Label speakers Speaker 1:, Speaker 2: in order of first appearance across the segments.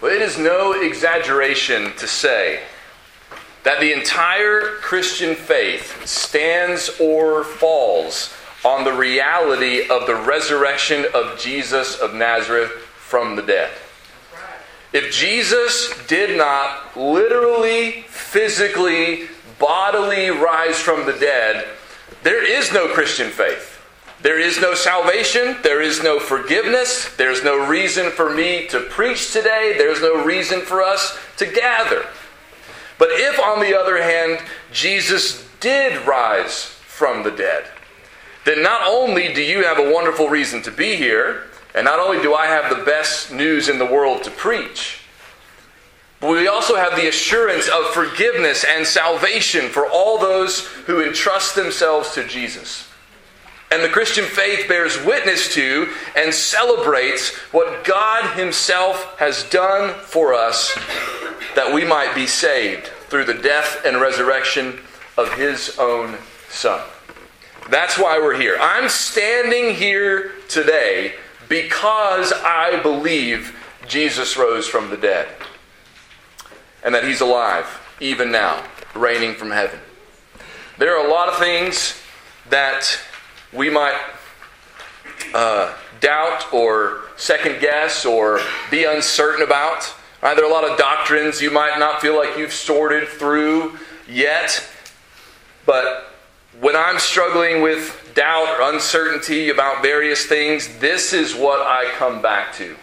Speaker 1: Well, it is no exaggeration to say that the entire Christian faith stands or falls on the reality of the resurrection of Jesus of Nazareth from the dead. If Jesus did not literally, physically, bodily rise from the dead, there is no Christian faith. There is no salvation. There is no forgiveness. There's no reason for me to preach today. There's no reason for us to gather. But if, on the other hand, Jesus did rise from the dead, then not only do you have a wonderful reason to be here, and not only do I have the best news in the world to preach, but we also have the assurance of forgiveness and salvation for all those who entrust themselves to Jesus. And the Christian faith bears witness to and celebrates what God Himself has done for us that we might be saved through the death and resurrection of His own Son. That's why we're here. I'm standing here today because I believe Jesus rose from the dead and that He's alive even now, reigning from heaven. There are a lot of things that we might uh, doubt or second guess or be uncertain about. Right? There are a lot of doctrines you might not feel like you've sorted through yet. But when I'm struggling with doubt or uncertainty about various things, this is what I come back to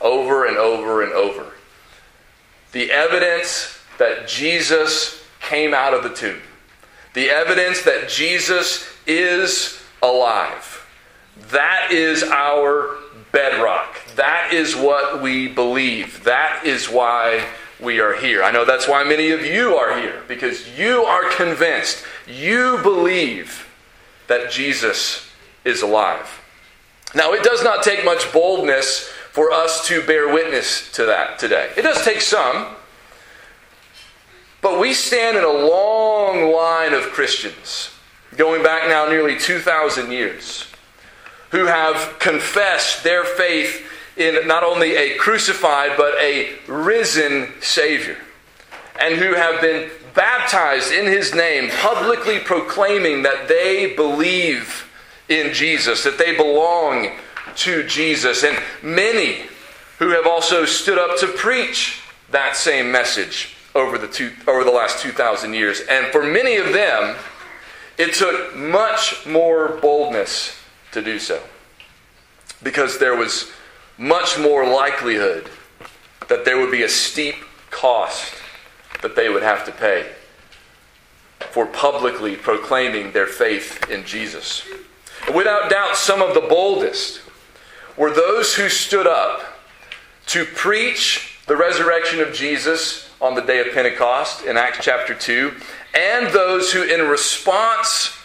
Speaker 1: over and over and over. The evidence that Jesus came out of the tomb. The evidence that Jesus is alive. That is our bedrock. That is what we believe. That is why we are here. I know that's why many of you are here, because you are convinced, you believe that Jesus is alive. Now, it does not take much boldness for us to bear witness to that today. It does take some, but we stand in a long line of Christians going back now nearly 2,000 years, who have confessed their faith in not only a crucified but a risen Savior, and who have been baptized in His name, publicly proclaiming that they believe in Jesus, that they belong to Jesus, and many who have also stood up to preach that same message over the, two, over the last 2,000 years. And for many of them, it took much more boldness to do so because there was much more likelihood that there would be a steep cost that they would have to pay for publicly proclaiming their faith in Jesus. Without doubt, some of the boldest were those who stood up to preach the resurrection of Jesus on the day of Pentecost in Acts chapter 2 and those who, in response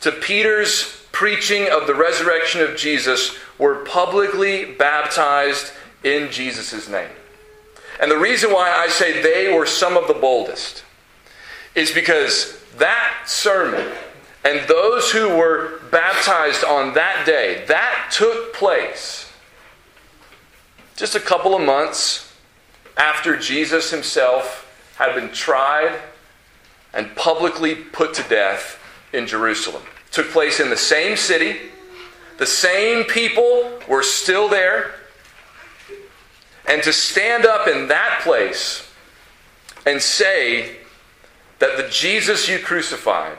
Speaker 1: to Peter's preaching of the resurrection of Jesus, were publicly baptized in Jesus' name. And the reason why I say they were some of the boldest is because that sermon and those who were baptized on that day, that took place just a couple of months after Jesus himself had been tried and publicly put to death in Jerusalem. It took place in the same city. The same people were still there. And to stand up in that place and say that the Jesus you crucified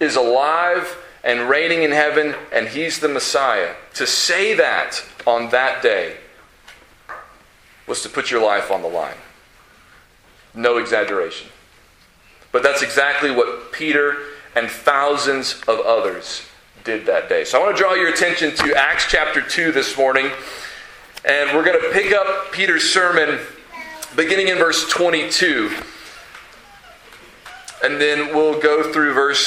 Speaker 1: is alive and reigning in heaven and he's the Messiah, to say that on that day was to put your life on the line. No exaggeration. But that's exactly what Peter and thousands of others did that day. So I want to draw your attention to Acts chapter 2 this morning. And we're going to pick up Peter's sermon beginning in verse 22. And then we'll go through verse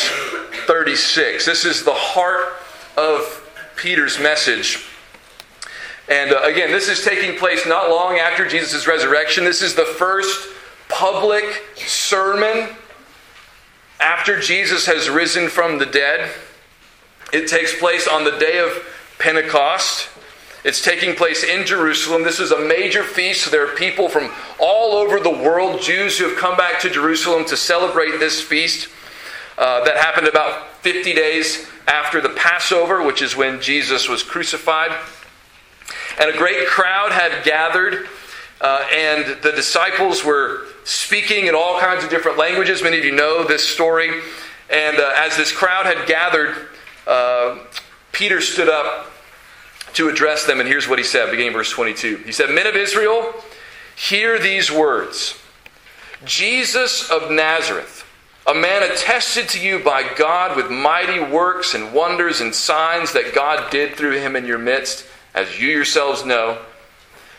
Speaker 1: 36. This is the heart of Peter's message. And uh, again, this is taking place not long after Jesus' resurrection. This is the first public sermon after Jesus has risen from the dead. It takes place on the day of Pentecost. It's taking place in Jerusalem. This is a major feast. There are people from all over the world, Jews who have come back to Jerusalem to celebrate this feast uh, that happened about 50 days after the Passover, which is when Jesus was crucified. And a great crowd had gathered, uh, and the disciples were speaking in all kinds of different languages. Many of you know this story. And uh, as this crowd had gathered, uh, Peter stood up to address them, and here's what he said, beginning verse 22. He said, Men of Israel, hear these words Jesus of Nazareth, a man attested to you by God with mighty works and wonders and signs that God did through him in your midst, as you yourselves know.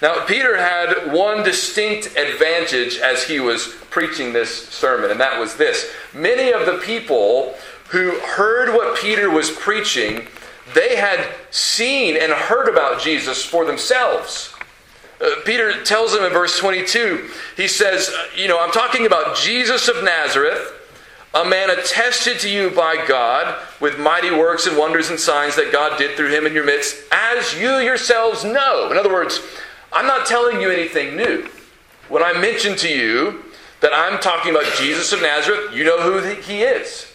Speaker 1: Now, Peter had one distinct advantage as he was preaching this sermon, and that was this. Many of the people who heard what Peter was preaching, they had seen and heard about Jesus for themselves. Uh, Peter tells him in verse 22, he says, uh, You know, I'm talking about Jesus of Nazareth, a man attested to you by God with mighty works and wonders and signs that God did through him in your midst, as you yourselves know. In other words, I'm not telling you anything new. When I mention to you that I'm talking about Jesus of Nazareth, you know who he is.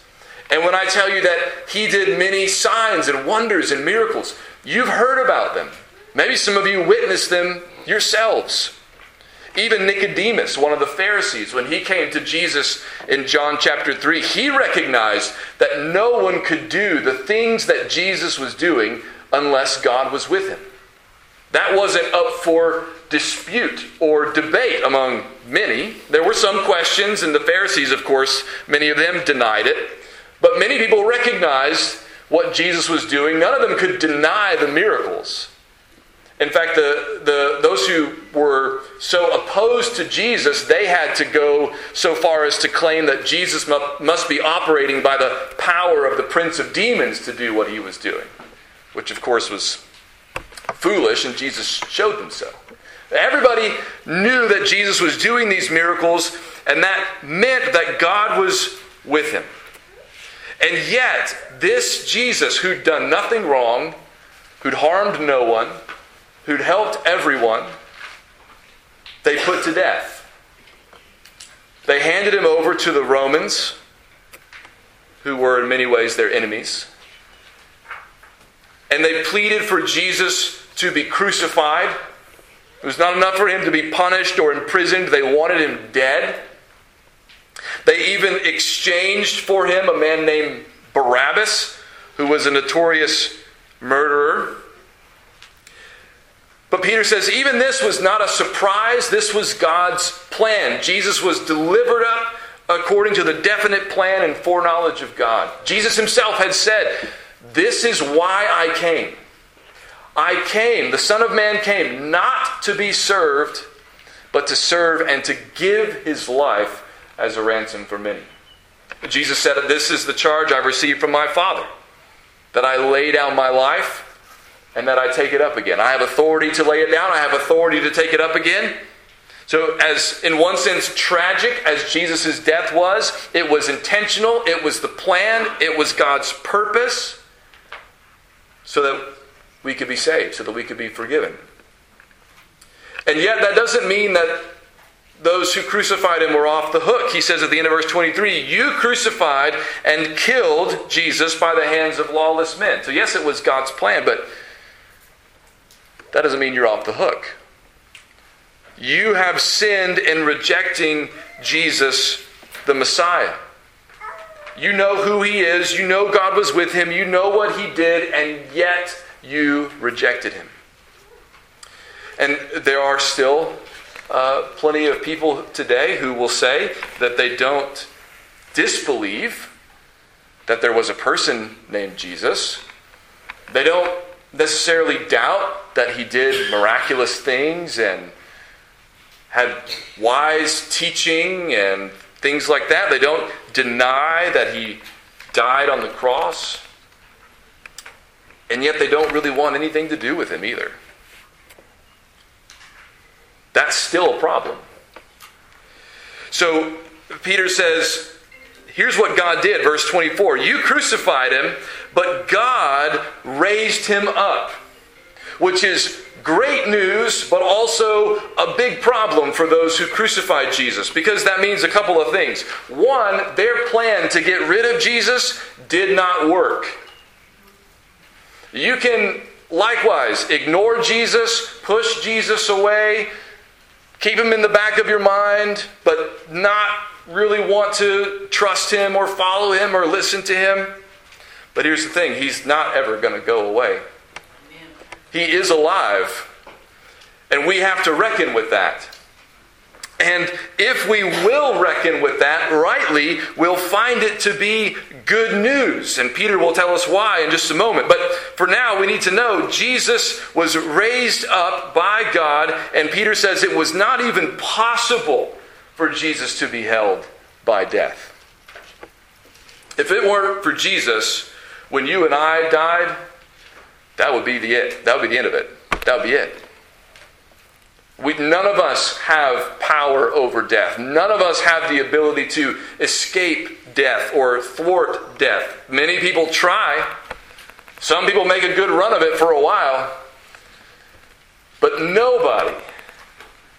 Speaker 1: And when I tell you that he did many signs and wonders and miracles, you've heard about them. Maybe some of you witnessed them yourselves. Even Nicodemus, one of the Pharisees, when he came to Jesus in John chapter 3, he recognized that no one could do the things that Jesus was doing unless God was with him. That wasn't up for dispute or debate among many. There were some questions, and the Pharisees, of course, many of them denied it. But many people recognized what Jesus was doing. None of them could deny the miracles. In fact, the, the, those who were so opposed to Jesus, they had to go so far as to claim that Jesus must be operating by the power of the prince of demons to do what he was doing, which of course was foolish, and Jesus showed them so. Everybody knew that Jesus was doing these miracles, and that meant that God was with him. And yet, this Jesus, who'd done nothing wrong, who'd harmed no one, who'd helped everyone, they put to death. They handed him over to the Romans, who were in many ways their enemies. And they pleaded for Jesus to be crucified. It was not enough for him to be punished or imprisoned, they wanted him dead. They even exchanged for him a man named Barabbas, who was a notorious murderer. But Peter says, even this was not a surprise. This was God's plan. Jesus was delivered up according to the definite plan and foreknowledge of God. Jesus himself had said, This is why I came. I came, the Son of Man came, not to be served, but to serve and to give his life as a ransom for many. Jesus said, This is the charge I've received from my Father, that I lay down my life and that I take it up again. I have authority to lay it down, I have authority to take it up again. So, as in one sense, tragic as Jesus' death was, it was intentional, it was the plan, it was God's purpose, so that we could be saved, so that we could be forgiven. And yet, that doesn't mean that those who crucified him were off the hook. He says at the end of verse 23 You crucified and killed Jesus by the hands of lawless men. So, yes, it was God's plan, but that doesn't mean you're off the hook. You have sinned in rejecting Jesus, the Messiah. You know who he is, you know God was with him, you know what he did, and yet you rejected him. And there are still uh, plenty of people today who will say that they don't disbelieve that there was a person named Jesus. They don't necessarily doubt that he did miraculous things and had wise teaching and things like that. They don't deny that he died on the cross. And yet they don't really want anything to do with him either. That's still a problem. So Peter says, here's what God did, verse 24 You crucified him, but God raised him up, which is great news, but also a big problem for those who crucified Jesus, because that means a couple of things. One, their plan to get rid of Jesus did not work. You can likewise ignore Jesus, push Jesus away, keep him in the back of your mind, but not really want to trust him or follow him or listen to him. But here's the thing he's not ever going to go away. He is alive. And we have to reckon with that. And if we will reckon with that rightly, we'll find it to be good news. And Peter will tell us why in just a moment. But for now, we need to know Jesus was raised up by God, and Peter says it was not even possible for Jesus to be held by death. If it weren't for Jesus, when you and I died, that would be the it. That would be the end of it. That would be it. We, none of us have power over death. None of us have the ability to escape death or thwart death. Many people try. Some people make a good run of it for a while. But nobody,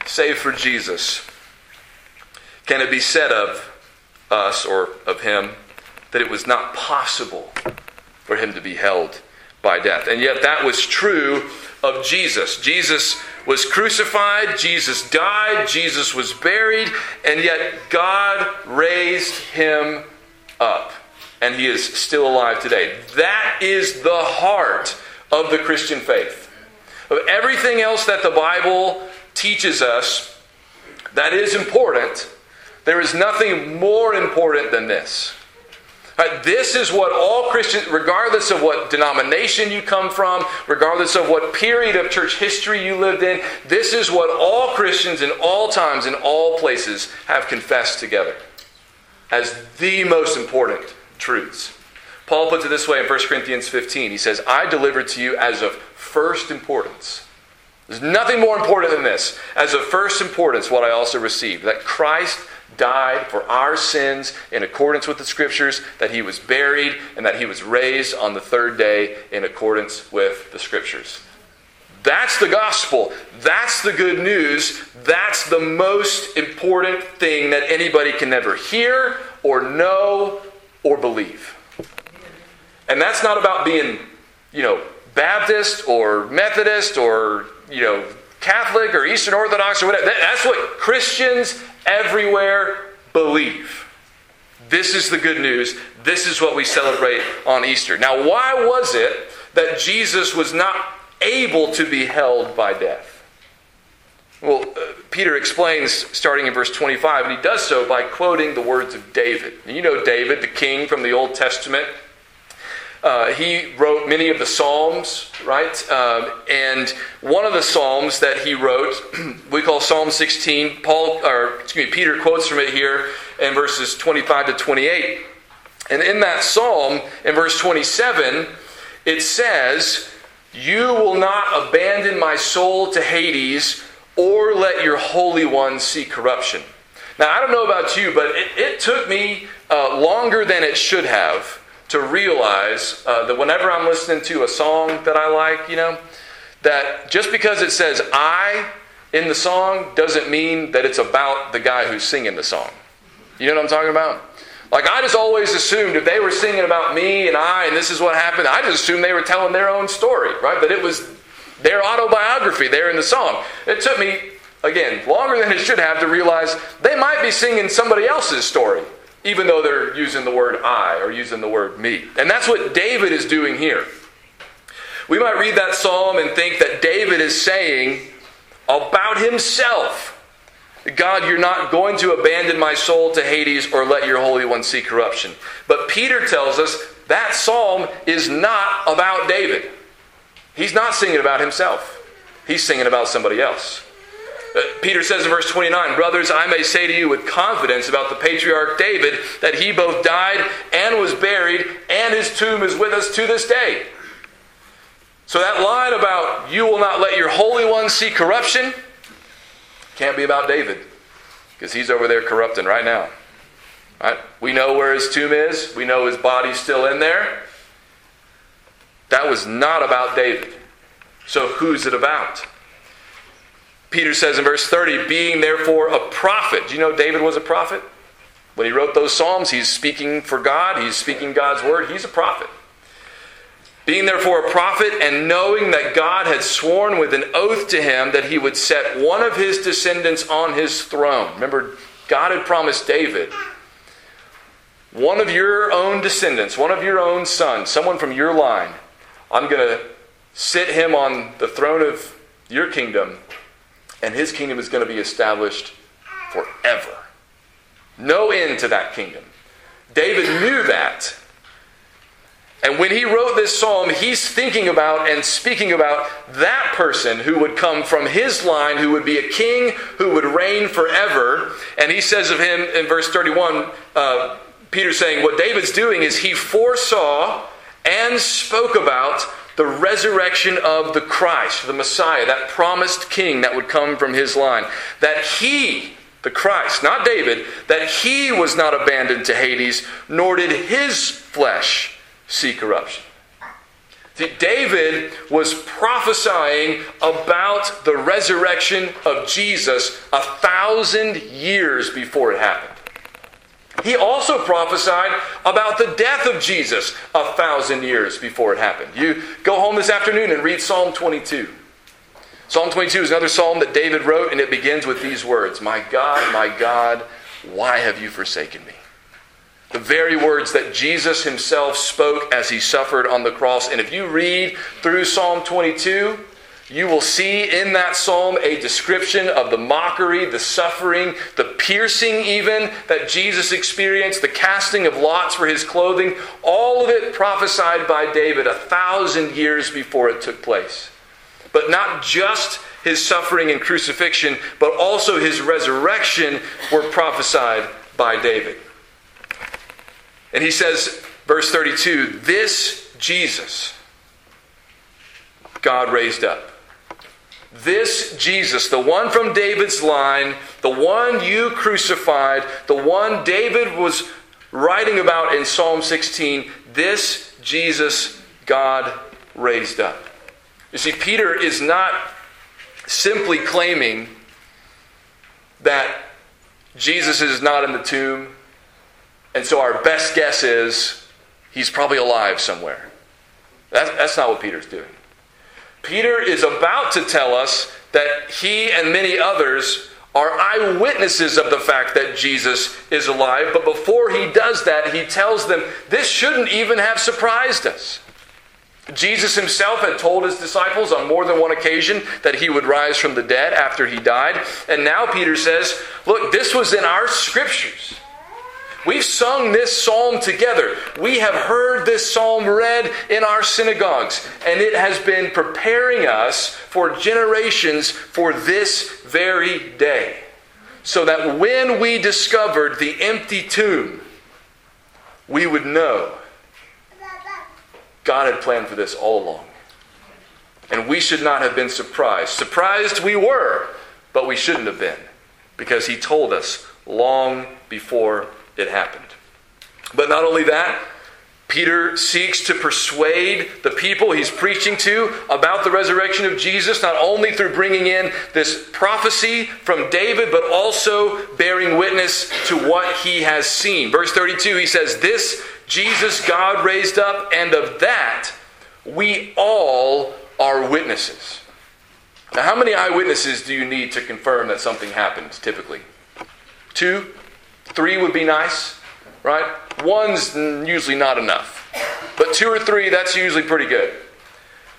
Speaker 1: save for Jesus, can it be said of us or of him that it was not possible for him to be held by death. And yet that was true of Jesus. Jesus was crucified, Jesus died, Jesus was buried, and yet God raised him up. And he is still alive today. That is the heart of the Christian faith. Of everything else that the Bible teaches us that is important, there is nothing more important than this. Right, this is what all Christians, regardless of what denomination you come from, regardless of what period of church history you lived in, this is what all Christians in all times, in all places, have confessed together as the most important truths. Paul puts it this way in 1 Corinthians 15. He says, I delivered to you as of first importance. There's nothing more important than this. As of first importance, what I also received that Christ died for our sins in accordance with the scriptures, that he was buried, and that he was raised on the third day in accordance with the scriptures. That's the gospel. That's the good news. That's the most important thing that anybody can ever hear or know or believe. And that's not about being, you know, Baptist or Methodist or, you know, Catholic or Eastern Orthodox or whatever. That's what Christians everywhere believe. This is the good news. This is what we celebrate on Easter. Now, why was it that Jesus was not able to be held by death? Well, uh, Peter explains starting in verse 25, and he does so by quoting the words of David. You know David, the king from the Old Testament. Uh, he wrote many of the Psalms, right? Um, and one of the Psalms that he wrote, we call Psalm 16. Paul, or excuse me, Peter quotes from it here in verses 25 to 28. And in that Psalm, in verse 27, it says, You will not abandon my soul to Hades or let your Holy One see corruption. Now, I don't know about you, but it, it took me uh, longer than it should have to realize uh, that whenever I'm listening to a song that I like, you know, that just because it says I in the song doesn't mean that it's about the guy who's singing the song. You know what I'm talking about? Like, I just always assumed if they were singing about me and I and this is what happened, I just assumed they were telling their own story, right? But it was their autobiography there in the song. It took me, again, longer than it should have to realize they might be singing somebody else's story, even though they're using the word I or using the word me. And that's what David is doing here. We might read that psalm and think that David is saying about himself God, you're not going to abandon my soul to Hades or let your Holy One see corruption. But Peter tells us that psalm is not about David. He's not singing about himself, he's singing about somebody else. Peter says in verse 29 Brothers, I may say to you with confidence about the patriarch David that he both died and was buried, and his tomb is with us to this day. So that line about you will not let your Holy One see corruption can't be about David because he's over there corrupting right now. Right? We know where his tomb is, we know his body's still in there. That was not about David. So who's it about? Peter says in verse 30, being therefore a prophet. Do you know David was a prophet? When he wrote those Psalms, he's speaking for God, he's speaking God's word, he's a prophet. Being therefore a prophet, and knowing that God had sworn with an oath to him that he would set one of his descendants on his throne. Remember, God had promised David one of your own descendants, one of your own sons, someone from your line, I'm going to sit him on the throne of your kingdom, and his kingdom is going to be established forever. No end to that kingdom. David knew that. And when he wrote this psalm, he's thinking about and speaking about that person who would come from his line, who would be a king, who would reign forever. And he says of him in verse 31, uh, Peter saying, What David's doing is he foresaw and spoke about the resurrection of the Christ, the Messiah, that promised king that would come from his line. That he, the Christ, not David, that he was not abandoned to Hades, nor did his flesh see corruption. David was prophesying about the resurrection of Jesus a thousand years before it happened. He also prophesied about the death of Jesus a thousand years before it happened. You go home this afternoon and read Psalm 22. Psalm 22 is another psalm that David wrote, and it begins with these words My God, my God, why have you forsaken me? The very words that Jesus himself spoke as he suffered on the cross. And if you read through Psalm 22, you will see in that psalm a description of the mockery, the suffering, the piercing, even that Jesus experienced, the casting of lots for his clothing, all of it prophesied by David a thousand years before it took place. But not just his suffering and crucifixion, but also his resurrection were prophesied by David. And he says, verse 32 this Jesus God raised up this Jesus, the one from David's line, the one you crucified, the one David was writing about in Psalm 16, this Jesus God raised up. You see, Peter is not simply claiming that Jesus is not in the tomb, and so our best guess is he's probably alive somewhere. That's not what Peter's doing. Peter is about to tell us that he and many others are eyewitnesses of the fact that Jesus is alive. But before he does that, he tells them this shouldn't even have surprised us. Jesus himself had told his disciples on more than one occasion that he would rise from the dead after he died. And now Peter says, Look, this was in our scriptures. We've sung this psalm together. We have heard this psalm read in our synagogues, and it has been preparing us for generations for this very day. So that when we discovered the empty tomb, we would know God had planned for this all along. And we should not have been surprised. Surprised we were, but we shouldn't have been because He told us long before it happened. But not only that, Peter seeks to persuade the people he's preaching to about the resurrection of Jesus, not only through bringing in this prophecy from David, but also bearing witness to what he has seen. Verse 32, he says, This Jesus God raised up, and of that we all are witnesses. Now, how many eyewitnesses do you need to confirm that something happened typically? Two? Three would be nice, right? One's usually not enough. But two or three, that's usually pretty good.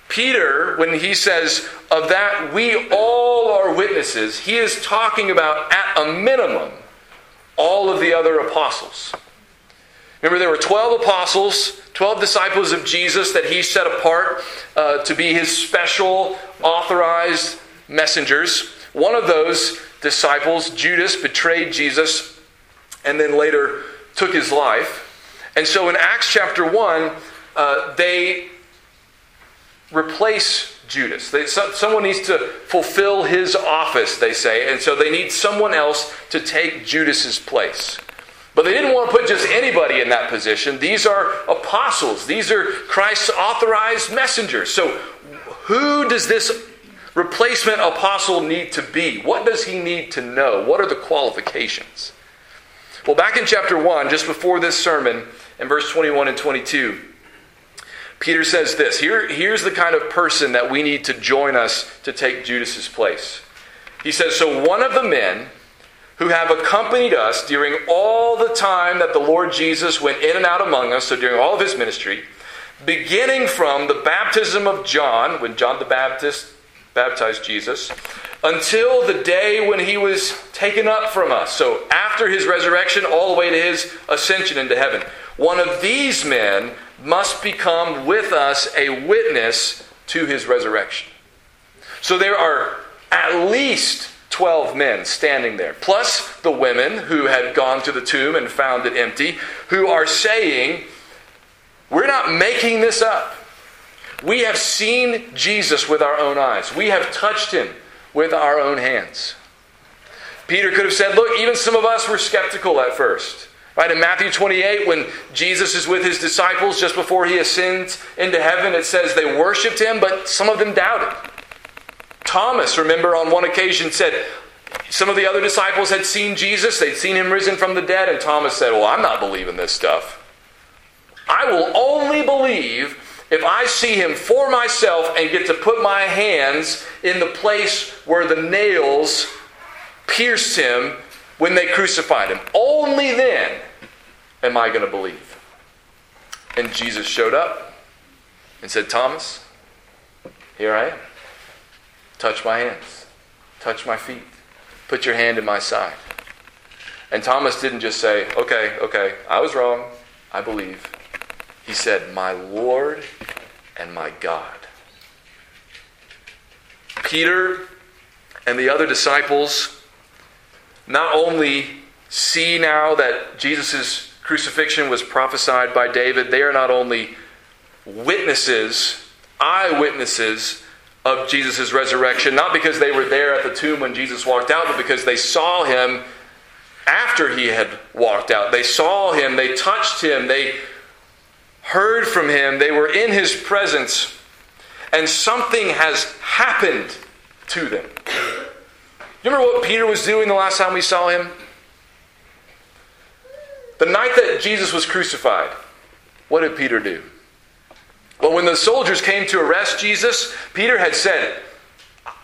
Speaker 1: Peter, when he says, of that we all are witnesses, he is talking about, at a minimum, all of the other apostles. Remember, there were 12 apostles, 12 disciples of Jesus that he set apart uh, to be his special, authorized messengers. One of those disciples, Judas, betrayed Jesus and then later took his life. And so in Acts chapter 1, uh, they replace Judas. They, so, someone needs to fulfill his office, they say, and so they need someone else to take Judas's place. But they didn't want to put just anybody in that position. These are apostles, these are Christ's authorized messengers. So, who does this replacement apostle need to be? What does he need to know? What are the qualifications? Well, back in chapter 1, just before this sermon, in verse 21 and 22, Peter says this Here, Here's the kind of person that we need to join us to take Judas's place. He says, So one of the men who have accompanied us during all the time that the Lord Jesus went in and out among us, so during all of his ministry, beginning from the baptism of John, when John the Baptist baptized Jesus, until the day when he was taken up from us. So after his resurrection, all the way to his ascension into heaven. One of these men must become with us a witness to his resurrection. So there are at least 12 men standing there, plus the women who had gone to the tomb and found it empty, who are saying, We're not making this up. We have seen Jesus with our own eyes, we have touched him with our own hands. Peter could have said, Look, even some of us were skeptical at first. Right, in Matthew 28, when Jesus is with his disciples just before he ascends into heaven, it says they worshiped him, but some of them doubted. Thomas, remember, on one occasion said, some of the other disciples had seen Jesus, they'd seen him risen from the dead, and Thomas said, Well, I'm not believing this stuff. I will only believe if I see him for myself and get to put my hands in the place where the nails pierced him when they crucified him. Only then am I going to believe. And Jesus showed up and said, Thomas, here I am. Touch my hands, touch my feet, put your hand in my side. And Thomas didn't just say, okay, okay, I was wrong, I believe. He said, My Lord and my God. Peter and the other disciples not only see now that Jesus' crucifixion was prophesied by David, they are not only witnesses, eyewitnesses of Jesus' resurrection, not because they were there at the tomb when Jesus walked out, but because they saw him after he had walked out. They saw him, they touched him, they heard from him, they were in his presence, and something has happened to them. You remember what Peter was doing the last time we saw him? The night that Jesus was crucified, what did Peter do? Well, when the soldiers came to arrest Jesus, Peter had said,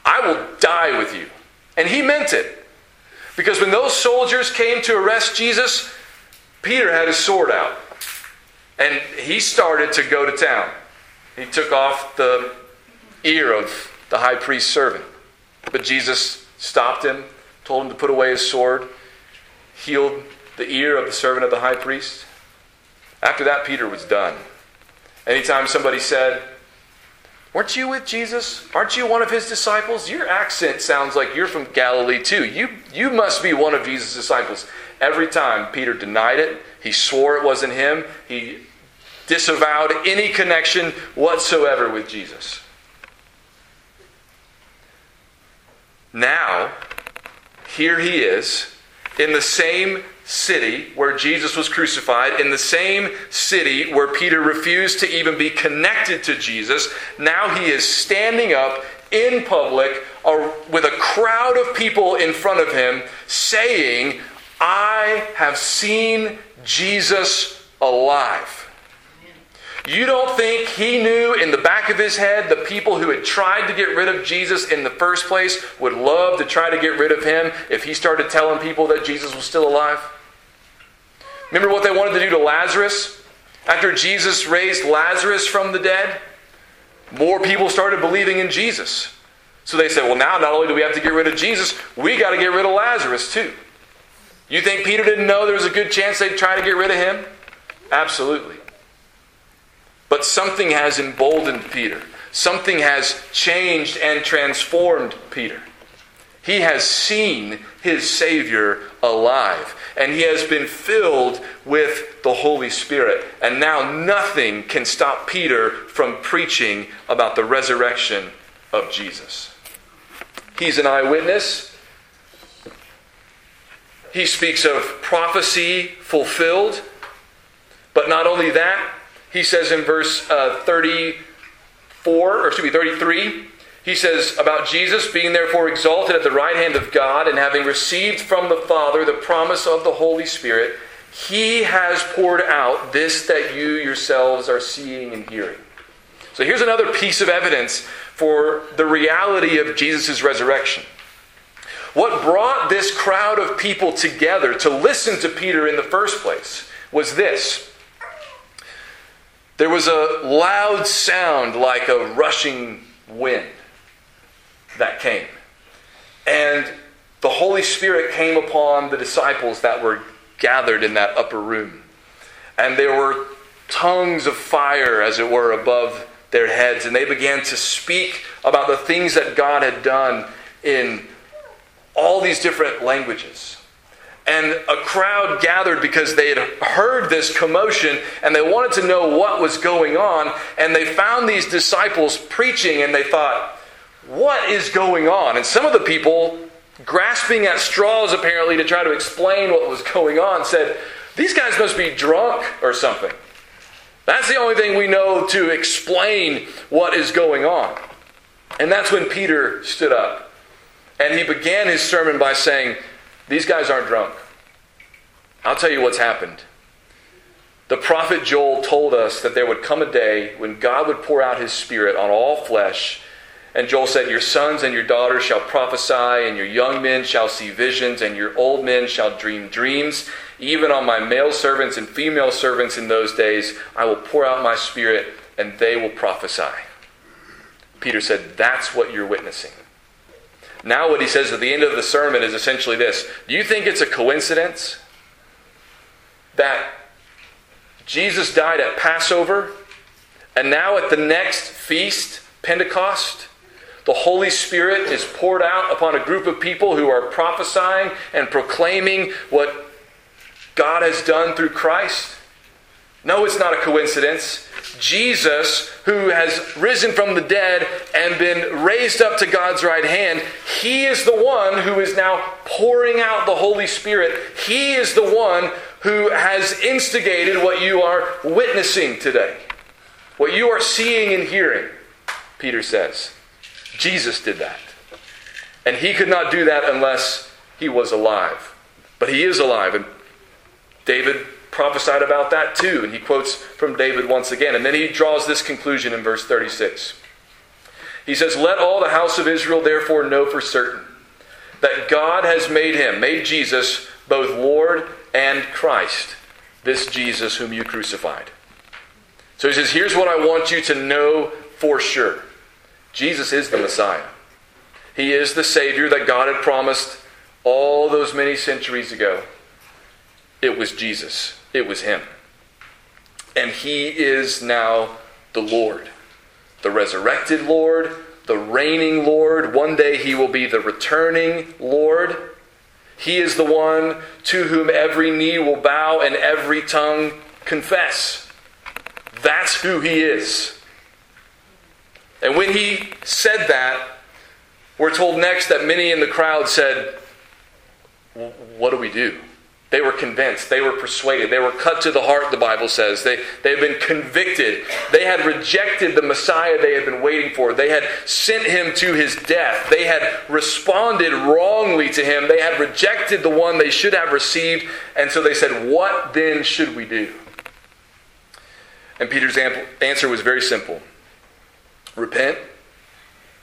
Speaker 1: I will die with you. And he meant it. Because when those soldiers came to arrest Jesus, Peter had his sword out. And he started to go to town. He took off the ear of the high priest's servant. But Jesus stopped him, told him to put away his sword, healed the ear of the servant of the high priest. After that, Peter was done. Anytime somebody said, Weren't you with Jesus? Aren't you one of his disciples? Your accent sounds like you're from Galilee too. You, you must be one of Jesus' disciples. Every time Peter denied it, he swore it wasn't him, he disavowed any connection whatsoever with Jesus. Now, here he is in the same city where Jesus was crucified, in the same city where Peter refused to even be connected to Jesus. Now he is standing up in public with a crowd of people in front of him saying, I have seen Jesus alive. You don't think he knew in the back of his head the people who had tried to get rid of Jesus in the first place would love to try to get rid of him if he started telling people that Jesus was still alive? Remember what they wanted to do to Lazarus? After Jesus raised Lazarus from the dead, more people started believing in Jesus. So they said, well, now not only do we have to get rid of Jesus, we got to get rid of Lazarus too. You think Peter didn't know there was a good chance they'd try to get rid of him? Absolutely. But something has emboldened Peter. Something has changed and transformed Peter. He has seen his Savior alive, and he has been filled with the Holy Spirit. And now nothing can stop Peter from preaching about the resurrection of Jesus. He's an eyewitness. He speaks of prophecy fulfilled. But not only that, he says in verse uh, 34, or excuse me, 33, he says about Jesus being therefore exalted at the right hand of God and having received from the Father the promise of the Holy Spirit, he has poured out this that you yourselves are seeing and hearing. So here's another piece of evidence for the reality of Jesus' resurrection. What brought this crowd of people together to listen to Peter in the first place was this there was a loud sound like a rushing wind that came. And the Holy Spirit came upon the disciples that were gathered in that upper room. And there were tongues of fire, as it were, above their heads. And they began to speak about the things that God had done in all these different languages. And a crowd gathered because they had heard this commotion and they wanted to know what was going on. And they found these disciples preaching and they thought, what is going on? And some of the people, grasping at straws apparently to try to explain what was going on, said, These guys must be drunk or something. That's the only thing we know to explain what is going on. And that's when Peter stood up. And he began his sermon by saying, these guys aren't drunk. I'll tell you what's happened. The prophet Joel told us that there would come a day when God would pour out his spirit on all flesh. And Joel said, Your sons and your daughters shall prophesy, and your young men shall see visions, and your old men shall dream dreams. Even on my male servants and female servants in those days, I will pour out my spirit, and they will prophesy. Peter said, That's what you're witnessing. Now, what he says at the end of the sermon is essentially this Do you think it's a coincidence that Jesus died at Passover and now at the next feast, Pentecost? The Holy Spirit is poured out upon a group of people who are prophesying and proclaiming what God has done through Christ. No, it's not a coincidence. Jesus, who has risen from the dead and been raised up to God's right hand, he is the one who is now pouring out the Holy Spirit. He is the one who has instigated what you are witnessing today, what you are seeing and hearing, Peter says. Jesus did that. And he could not do that unless he was alive. But he is alive. And David prophesied about that too. And he quotes from David once again. And then he draws this conclusion in verse 36. He says, Let all the house of Israel therefore know for certain that God has made him, made Jesus, both Lord and Christ, this Jesus whom you crucified. So he says, Here's what I want you to know for sure Jesus is the Messiah. He is the Savior that God had promised all those many centuries ago. It was Jesus, it was Him. And He is now the Lord, the resurrected Lord, the reigning Lord. One day He will be the returning Lord. He is the one to whom every knee will bow and every tongue confess. That's who He is. And when He said that, we're told next that many in the crowd said, What do we do? They were convinced. They were persuaded. They were cut to the heart, the Bible says. They, they had been convicted. They had rejected the Messiah they had been waiting for. They had sent him to his death. They had responded wrongly to him. They had rejected the one they should have received. And so they said, What then should we do? And Peter's answer was very simple repent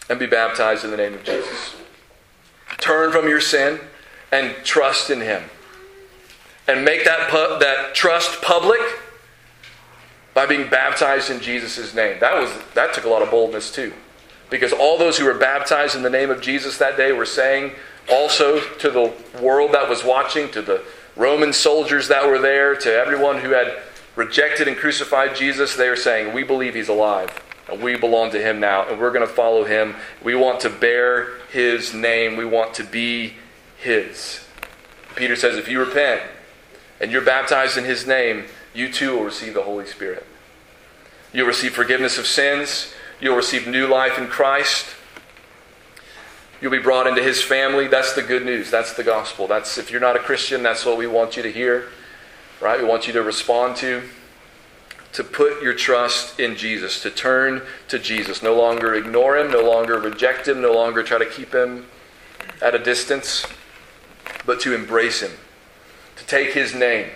Speaker 1: and be baptized in the name of Jesus. Turn from your sin and trust in him and make that, pu- that trust public by being baptized in Jesus' name. That, was, that took a lot of boldness too. Because all those who were baptized in the name of Jesus that day were saying also to the world that was watching, to the Roman soldiers that were there, to everyone who had rejected and crucified Jesus, they were saying, We believe he's alive. We belong to him now, and we're going to follow him. We want to bear his name. We want to be his. Peter says, If you repent, and you're baptized in His name, you too will receive the Holy Spirit. You'll receive forgiveness of sins. You'll receive new life in Christ. You'll be brought into His family. That's the good news. That's the gospel. That's if you're not a Christian, that's what we want you to hear. Right? We want you to respond to. To put your trust in Jesus, to turn to Jesus. No longer ignore Him, no longer reject Him, no longer try to keep Him at a distance, but to embrace Him to take his name,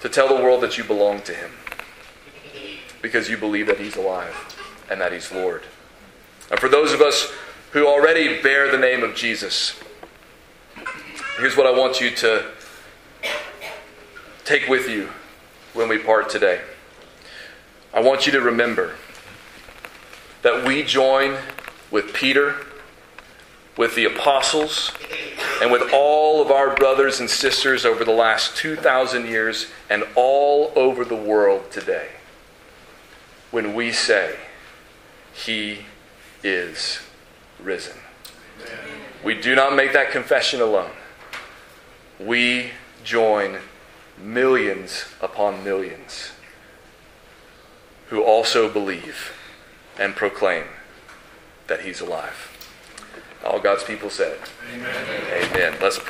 Speaker 1: to tell the world that you belong to him because you believe that he's alive and that he's Lord. And for those of us who already bear the name of Jesus, here's what I want you to take with you when we part today. I want you to remember that we join with Peter, with the apostles, and with all of our brothers and sisters over the last 2,000 years and all over the world today when we say, He is risen. We do not make that confession alone. We join millions upon millions who also believe and proclaim that He's alive. All God's people said, Amen. Amen. Let's pray.